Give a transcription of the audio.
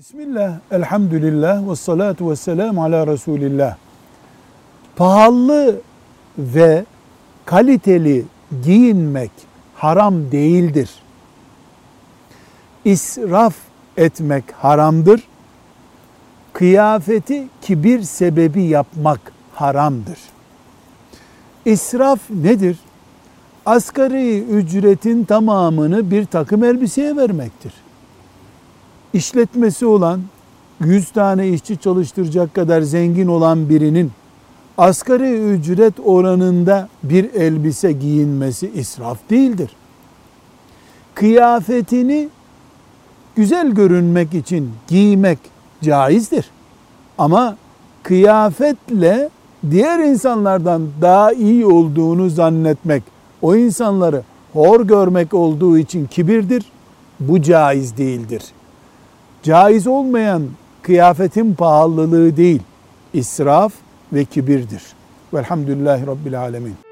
Bismillah, elhamdülillah ve salatu ve selamu ala Resulillah. Pahalı ve kaliteli giyinmek haram değildir. İsraf etmek haramdır. Kıyafeti kibir sebebi yapmak haramdır. İsraf nedir? Asgari ücretin tamamını bir takım elbiseye vermektir işletmesi olan 100 tane işçi çalıştıracak kadar zengin olan birinin asgari ücret oranında bir elbise giyinmesi israf değildir. Kıyafetini güzel görünmek için giymek caizdir. Ama kıyafetle diğer insanlardan daha iyi olduğunu zannetmek, o insanları hor görmek olduğu için kibirdir. Bu caiz değildir caiz olmayan kıyafetin pahalılığı değil, israf ve kibirdir. Velhamdülillahi Rabbil Alemin.